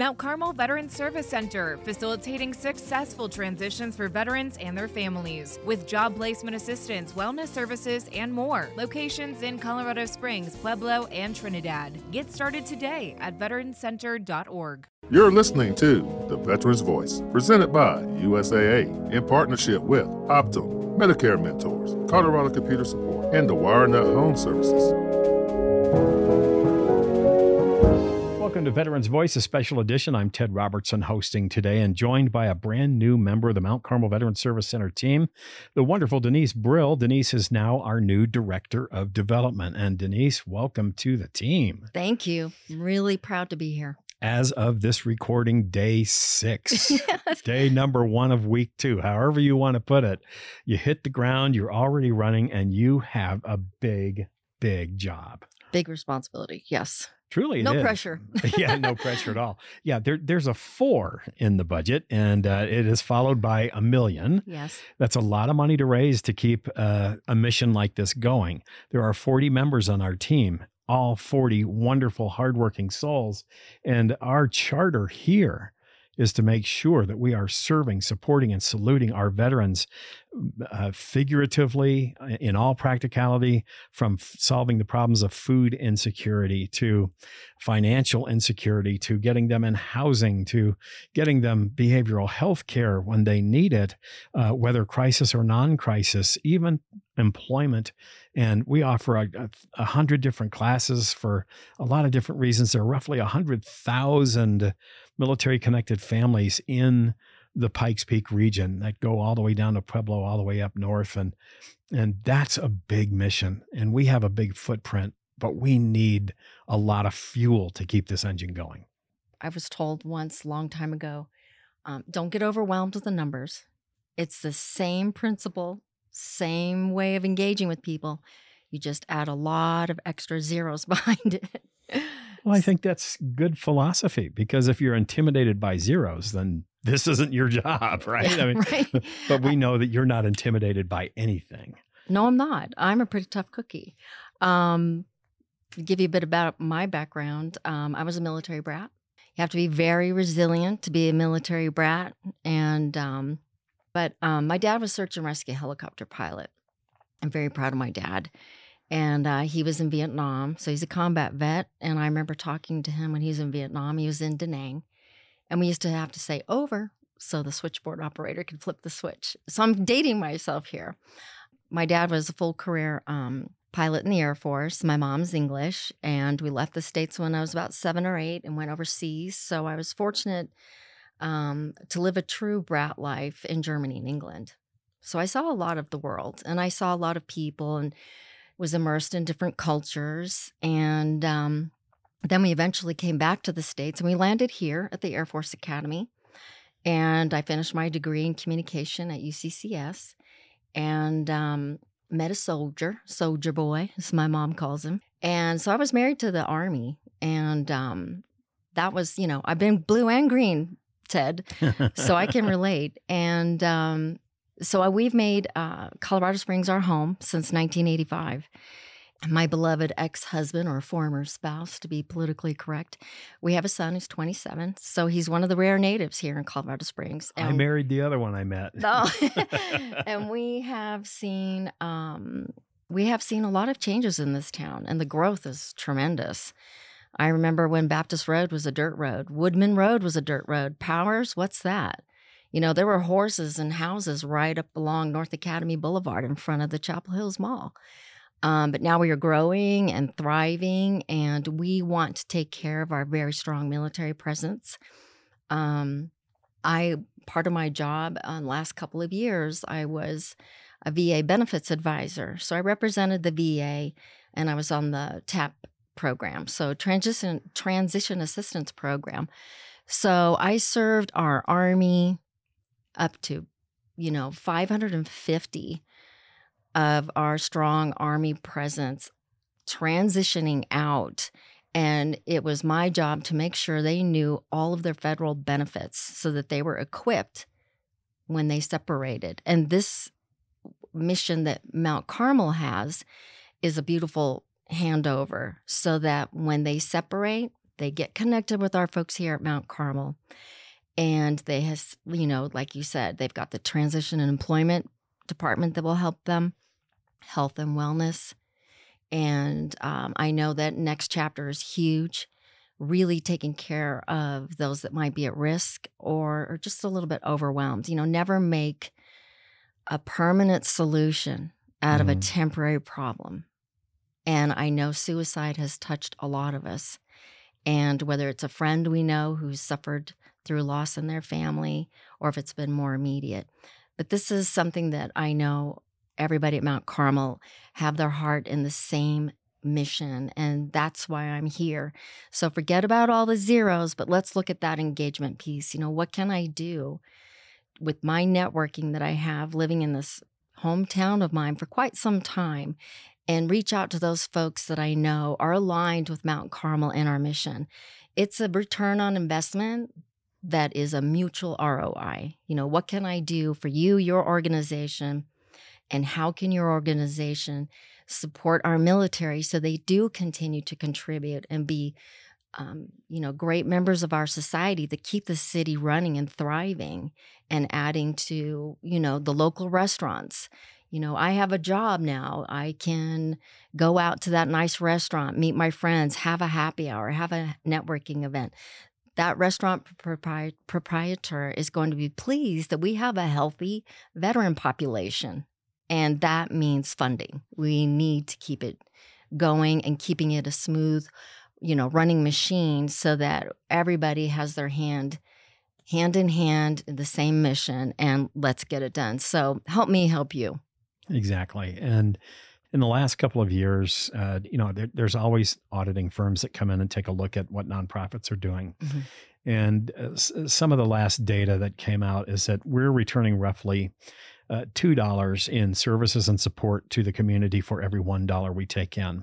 Mount Carmel Veterans Service Center, facilitating successful transitions for veterans and their families with job placement assistance, wellness services, and more. Locations in Colorado Springs, Pueblo, and Trinidad. Get started today at veteranscenter.org. You're listening to The Veterans Voice, presented by USAA in partnership with Optum, Medicare Mentors, Colorado Computer Support, and the WireNut Home Services. Welcome to Veterans Voice, a special edition. I'm Ted Robertson hosting today and joined by a brand new member of the Mount Carmel Veterans Service Center team, the wonderful Denise Brill. Denise is now our new Director of Development. And Denise, welcome to the team. Thank you. I'm really proud to be here. As of this recording, day six, day number one of week two, however you want to put it, you hit the ground, you're already running, and you have a big, big job. Big responsibility. Yes. Truly, no pressure. yeah, no pressure at all. Yeah, there, there's a four in the budget, and uh, it is followed by a million. Yes, that's a lot of money to raise to keep uh, a mission like this going. There are 40 members on our team, all 40 wonderful, hardworking souls, and our charter here is to make sure that we are serving, supporting, and saluting our veterans uh, figuratively uh, in all practicality, from f- solving the problems of food insecurity to financial insecurity to getting them in housing to getting them behavioral health care when they need it, uh, whether crisis or non crisis, even employment. And we offer a, a, a, hundred different classes for a lot of different reasons. There are roughly a hundred thousand military connected families in the Pikes Peak region that go all the way down to Pueblo, all the way up north. And and that's a big mission. And we have a big footprint, but we need a lot of fuel to keep this engine going. I was told once, long time ago, um, don't get overwhelmed with the numbers. It's the same principle, same way of engaging with people. You just add a lot of extra zeros behind it. Well, I think that's good philosophy because if you're intimidated by zeros, then this isn't your job, right? I mean, right. but we know that you're not intimidated by anything. No, I'm not. I'm a pretty tough cookie. Um, to give you a bit about my background, um, I was a military brat. You have to be very resilient to be a military brat, and um, but um, my dad was search and rescue helicopter pilot. I'm very proud of my dad and uh, he was in Vietnam. So he's a combat vet. And I remember talking to him when he was in Vietnam. He was in Da Nang. And we used to have to say over so the switchboard operator could flip the switch. So I'm dating myself here. My dad was a full career um, pilot in the Air Force. My mom's English. And we left the States when I was about seven or eight and went overseas. So I was fortunate um, to live a true brat life in Germany and England. So I saw a lot of the world and I saw a lot of people and was immersed in different cultures. And um, then we eventually came back to the States and we landed here at the Air Force Academy. And I finished my degree in communication at UCCS and um, met a soldier, soldier boy, as my mom calls him. And so I was married to the Army. And um, that was, you know, I've been blue and green, Ted, so I can relate. And um, so we've made uh, Colorado Springs our home since 1985. My beloved ex husband or former spouse, to be politically correct, we have a son who's 27. So he's one of the rare natives here in Colorado Springs. And I married the other one I met. No. and we have seen um, we have seen a lot of changes in this town, and the growth is tremendous. I remember when Baptist Road was a dirt road, Woodman Road was a dirt road. Powers, what's that? You know, there were horses and houses right up along North Academy Boulevard in front of the Chapel Hills Mall. Um, but now we are growing and thriving, and we want to take care of our very strong military presence. Um, I part of my job uh, last couple of years, I was a VA benefits advisor. So I represented the VA, and I was on the TAP program, so transition transition assistance program. So I served our Army, up to, you know, 550 of our strong army presence transitioning out. And it was my job to make sure they knew all of their federal benefits so that they were equipped when they separated. And this mission that Mount Carmel has is a beautiful handover so that when they separate, they get connected with our folks here at Mount Carmel. And they has, you know, like you said, they've got the transition and employment department that will help them, health and wellness. And um, I know that next chapter is huge, really taking care of those that might be at risk or, or just a little bit overwhelmed. You know, never make a permanent solution out of a Mhm. temporary problem. And I know suicide has touched a lot of us. And whether it's a friend we know who's suffered through loss in their family, or if it's been more immediate. But this is something that I know everybody at Mount Carmel have their heart in the same mission. And that's why I'm here. So forget about all the zeros, but let's look at that engagement piece. You know, what can I do with my networking that I have living in this hometown of mine for quite some time and reach out to those folks that I know are aligned with Mount Carmel and our mission. It's a return on investment that is a mutual ROI. You know, what can I do for you, your organization, and how can your organization support our military so they do continue to contribute and be um, you know great members of our society that keep the city running and thriving and adding to you know the local restaurants? You know i have a job now. I can go out to that nice restaurant meet my friends have a happy hour have a networking event that restaurant propri- proprietor is going to be pleased that we have a healthy veteran population and that means funding we need to keep it going and keeping it a smooth you know running machine so that everybody has their hand hand in hand the same mission and let's get it done so help me help you Exactly. And in the last couple of years, uh, you know, there, there's always auditing firms that come in and take a look at what nonprofits are doing. Mhm. And uh, s- some of the last data that came out is that we're returning roughly uh, $2 in services and support to the community for every $1 we take in.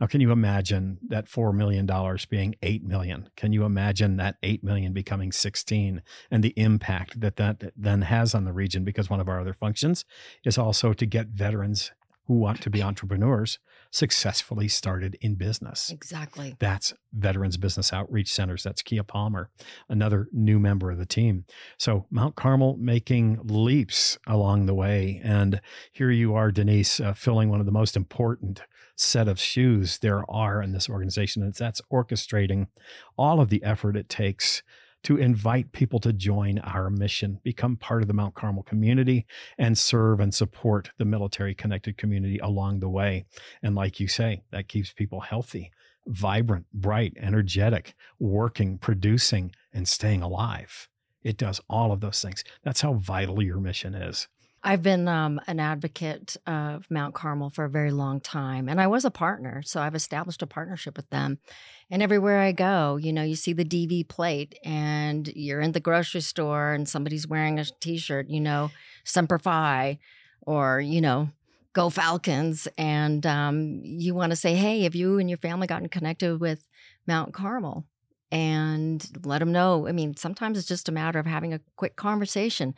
Now, can you imagine that $4 million being 8 million? Can you imagine that 8 million becoming 16 and the impact that that then has on the region? Because one of our other functions is also to get veterans who want to be entrepreneurs successfully started in business. exactly That's Veterans Business Outreach Centers. That's Kia Palmer, another new member of the team. So Mount Carmel making leaps along the way. And here you are, Denise, uh, filling one of the most important set of shoes there are in this organization. And that's orchestrating all of the effort it takes to invite people to join our mission, become part of the Mount Carmel community, and serve and support the military connected community along the way. And like you say, that keeps people healthy, vibrant, bright, energetic, working, producing, and staying alive. It does all of those things. That's how vital your mission is. I've been um, an advocate of Mount Carmel for a very long time, and I was a partner, so I've established a partnership with them. And everywhere I go, you know, you see the DV plate, and you're in the grocery store, and somebody's wearing a T-shirt, you know, Semper Fi, or you know, Go Falcons, and um, you want to say, hey, have you and your family gotten connected with Mount Carmel? And let them know. I mean, sometimes it's just a matter of having a quick conversation.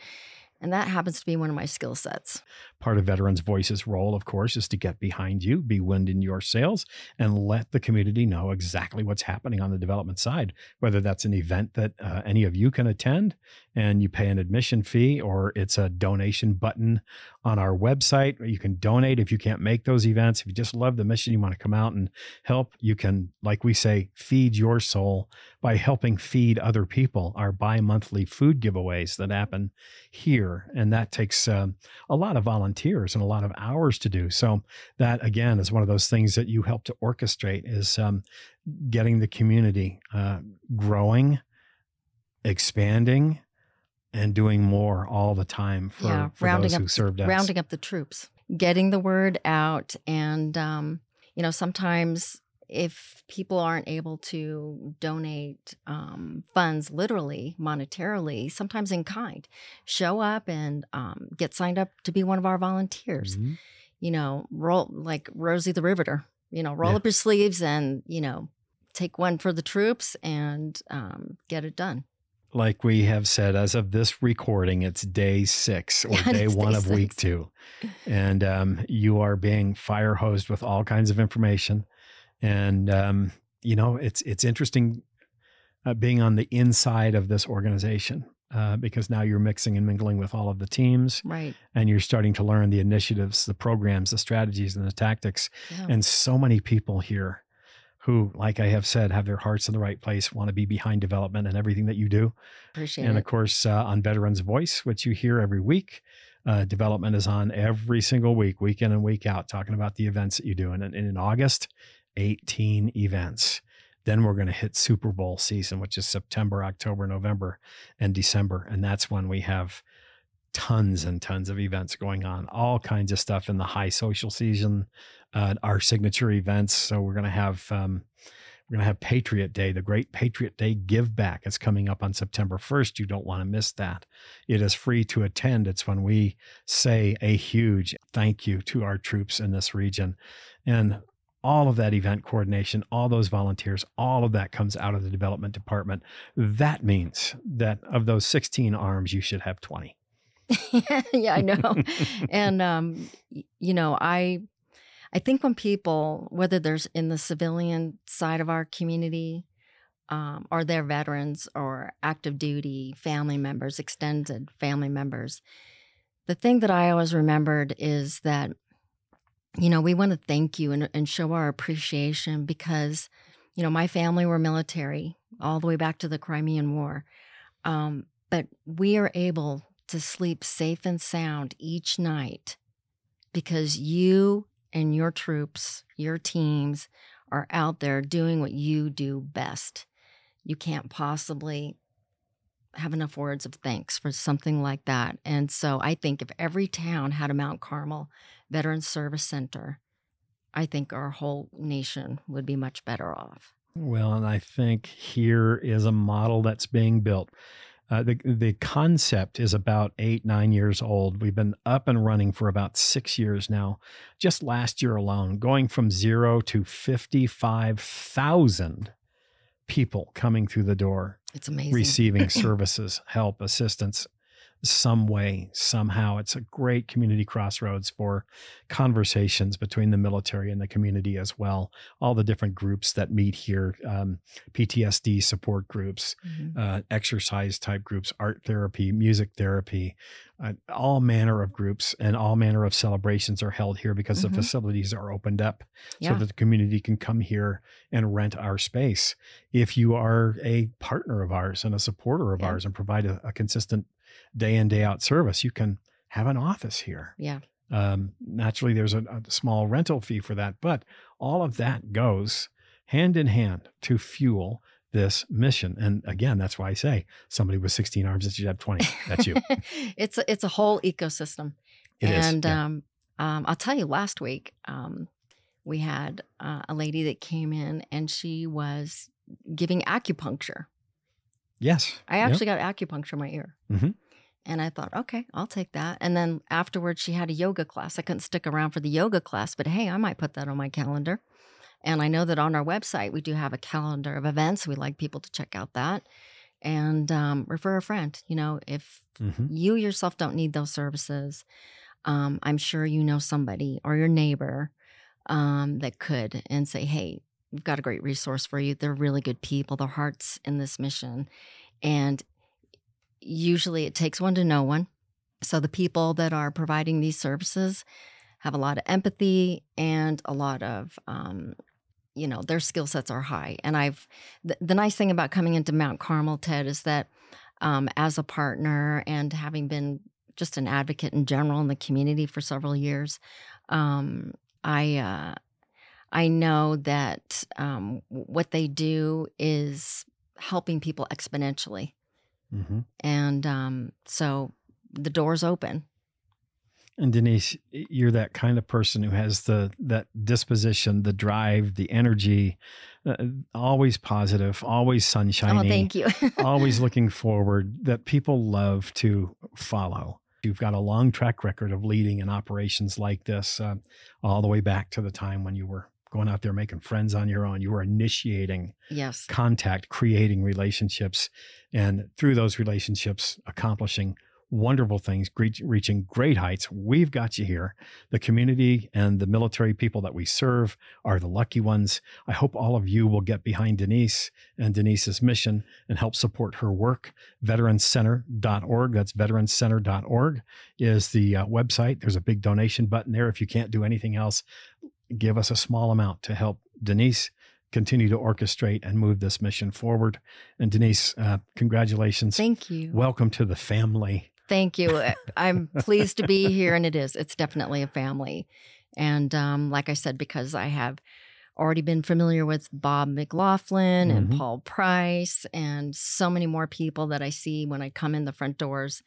And that happens to be one of my skill sets. Part of Veterans Voices' role, of course, is to get behind you, be wind in your sails, and let the community know exactly what's happening on the development side, whether that's an event that uh, any of you can attend and you pay an admission fee, or it's a donation button on our website. You can donate if you can't make those events. If you just love the mission, you want to come out and help, you can, like we say, feed your soul by helping feed other people. Our bi monthly food giveaways that happen here. And that takes um, a lot of volunteers and a lot of hours to do. So that again is one of those things that you help to orchestrate is um, getting the community uh, growing, expanding, and doing more all the time for, Yeah, for rounding those up- who served us. rounding up the troops, getting the word out. And, um, you know, sometimes if people aren't able to donate um, funds literally, monetarily, sometimes in kind, show up and um, get signed up to be one of our volunteers. Mhm. You know, roll like Rosie the Riveter, you know, roll Yeah. up your sleeves and, you know, take one for the troops and um, get it done. Like we have said, as of this recording, it's day six or Yeah, day one day of week two. And um, you are being fire hosed with all kinds of information. And, um, you know, it's, it's interesting uh, being on the inside of this organization uh, because now you're mixing and mingling with all of the teams Right. and you're starting to learn the initiatives, the programs, the strategies, and the tactics. Yeah. And so many people here who, like I have said, have their hearts in the right place, want to be behind development and everything that you do. Appreciate and it. of course, uh, on Veterans Voice, which you hear every week, uh, development is on every single week, week in and week out, talking about the events that you do. And, and in August, 18 events. Then we're going to hit Super Bowl season, which is September, October, November, and December. And that's when we have tons and tons of events going on, all kinds of stuff in the high social season, uh, our signature events. So we're going to have um, we're going to have Patriot Day, the Great Patriot Day Give Back. It's coming up on September 1st. You don't want to miss that. It is free to attend. It's when we say a huge thank you to our troops in this region. And all of that event coordination, all those volunteers, all of that comes out of the development department. That means that of those 16 arms, you should have 20. yeah, I know. and um, you know, I I think when people, whether there's in the civilian side of our community, um, or they're veterans or active duty family members, extended family members, the thing that I always remembered is that, you know, we want to thank you and, and show our appreciation because, you know, my family were military all the way back to the Crimean War. Um, but we are able to sleep safe and sound each night because you and your troops, your teams are out there doing what you do best. You can't possibly have enough words of thanks for something like that. And so I think if every town had a Mount Carmel Veterans Service Center, I think our whole nation would be much better off. Well, and I think here is a model that's being built. Uh, the the concept is about eight nine years old. We've been up and running for about six years now. Just last year alone, going from zero to fifty five thousand people coming through the door, It's amazing. receiving services, help, assistance, some way, somehow. It's a great community crossroads for conversations between the military and the community as well. All the different groups that meet here um, PTSD support groups, Mhm. uh, exercise type groups, art therapy, music therapy, uh, all manner of groups and all manner of celebrations are held here because Mhm. the facilities are opened up Yeah. so that the community can come here and rent our space. If you are a partner of ours and a supporter of Yeah. ours and provide a, a consistent day in, day out service, you can have an office here. Yeah. Um, naturally, there's a, a small rental fee for that, but all of that goes hand in hand to fuel this mission. And again, that's why I say somebody with 16 arms that should have 20. That's you. it's a, it's a whole ecosystem. It is. and yeah. um, um, I'll tell you, last week um, we had uh, a lady that came in and she was giving acupuncture. yes. I Yep. actually got acupuncture in my ear. Mhm. And I thought, okay, I'll take that. And then afterwards, she had a yoga class. I couldn't stick around for the yoga class, but hey, I might put that on my calendar. And I know that on our website, we do have a calendar of events. We'd like people to check out that and um, refer a friend. You know, if Mhm. you yourself don't need those services, um, I'm sure you know somebody or your neighbor um, that could and say, hey, we've got a great resource for you. They're really good people, their hearts in this mission. And usually it takes one to know one. So the people that are providing these services have a lot of empathy and a lot of, um, you know, their skill sets are high. And I've, the, the nice thing about coming into Mount Carmel, Ted, is that um, as a partner and having been just an advocate in general in the community for several years, um, I, uh, I know that um, what they do is helping people exponentially. Mhm. And um, so the door's open. And Denise, you're that kind of person who has the that disposition, the drive, the energy, uh, always positive, always sunshiny, Oh, thank you. always looking forward. That people love to follow. You've got a long track record of leading in operations like this, uh, all the way back to the time when you were going out there making friends on your own. You were initiating yes. contact, creating relationships, and through those relationships, accomplishing wonderful things, reaching great heights. We've got you here. The community and the military people that we serve are the lucky ones. I hope all of you will get behind Denise and Denise's mission and help support her work. Veterancenter.org. That's veterancenter.org is the uh, website. There's a big donation button there. If you can't do anything else, give us a small amount to help Denise continue to orchestrate and move this mission forward. And Denise, uh, congratulations. Thank you. Welcome to the family. Thank you. I'm pleased to be here, and it is. It's definitely a family. And um, like I said, because I have already been familiar with Bob McLaughlin and Mhm. Paul Price and so many more people that I see when I come in the front doors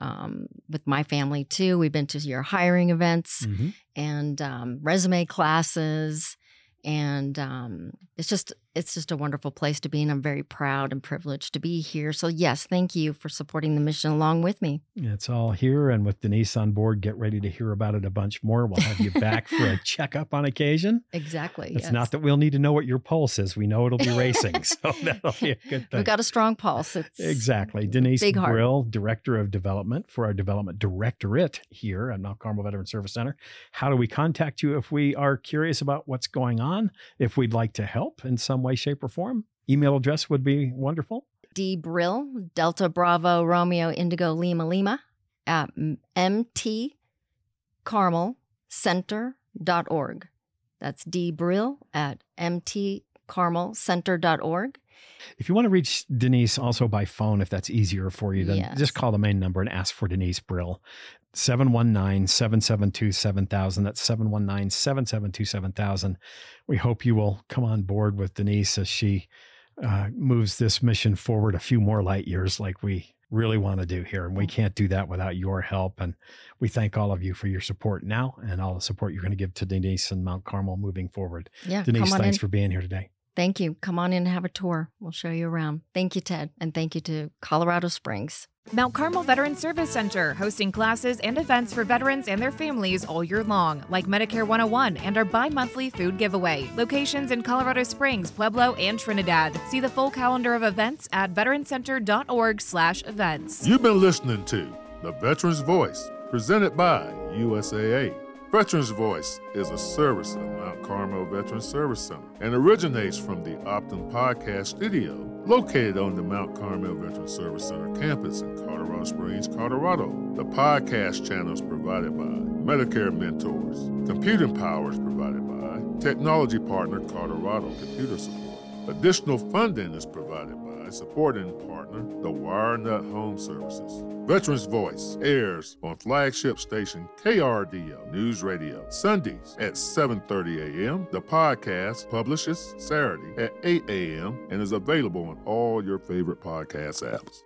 um, with my family too. We've been to your hiring events Mhm. and um, resume classes and um, it's just it's just a wonderful place to be and i'm very proud and privileged to be here so yes thank you for supporting the mission along with me It's all here. And with Denise on board, get ready to hear about it a bunch more. We'll have you back for a checkup on occasion. exactly It's yes. not that we'll need to know what your pulse is. We know it'll be racing. so that'll be a good thing. we've got a strong pulse it's Exactly. Denise Big heart. Brill, Director of Development for our Development Directorate here at Mount Carmel Veteran Service Center. How do we contact you if we are curious about what's going on? If we'd like to help in some way, shape, or form? Email address would be wonderful. d brill delta bravo romeo indigo lima lima at mt carmel center.org that's d brill at mt carmel center.org If you want to reach Denise also by phone, if that's easier for you, then Yes. just call the main number and ask for Denise Brill. 719 772 7000. That's 719 772 7000. We hope you will come on board with Denise as she uh, moves this mission forward a few more light years like we really want to do here. And we can't do that without your help. And we thank all of you for your support now and all the support you're going to give to Denise and Mount Carmel moving forward. yeah Denise, thanks in for being here today. Thank you. Come on in and have a tour. We'll show you around. Thank you, Ted. And thank you to Colorado Springs. Mount Carmel Veteran Service Center, hosting classes and events for veterans and their families all year long, like Medicare 101 and our bi monthly food giveaway. Locations in Colorado Springs, Pueblo, and Trinidad. See the full calendar of events at veterancenter.org/slash events. You've been listening to The Veteran's Voice, presented by USAA. Veteran's Voice is a service of Mount Carmel Veteran Service Center and originates from the Optum Podcast Studio, located on the Mount Carmel Veteran Service Center campus in Colorado Springs, Colorado. The podcast channel is provided by Medicare Mentors. Computing power is provided by Technology Partner Colorado Computer Support. Additional funding is provided by supporting partner, the WireNut Home Services. Veterans Voice airs on flagship station KRDL News Radio Sundays at 7:30 a.m. The podcast publishes Saturday at 8 a.m. and is available on all your favorite podcast apps.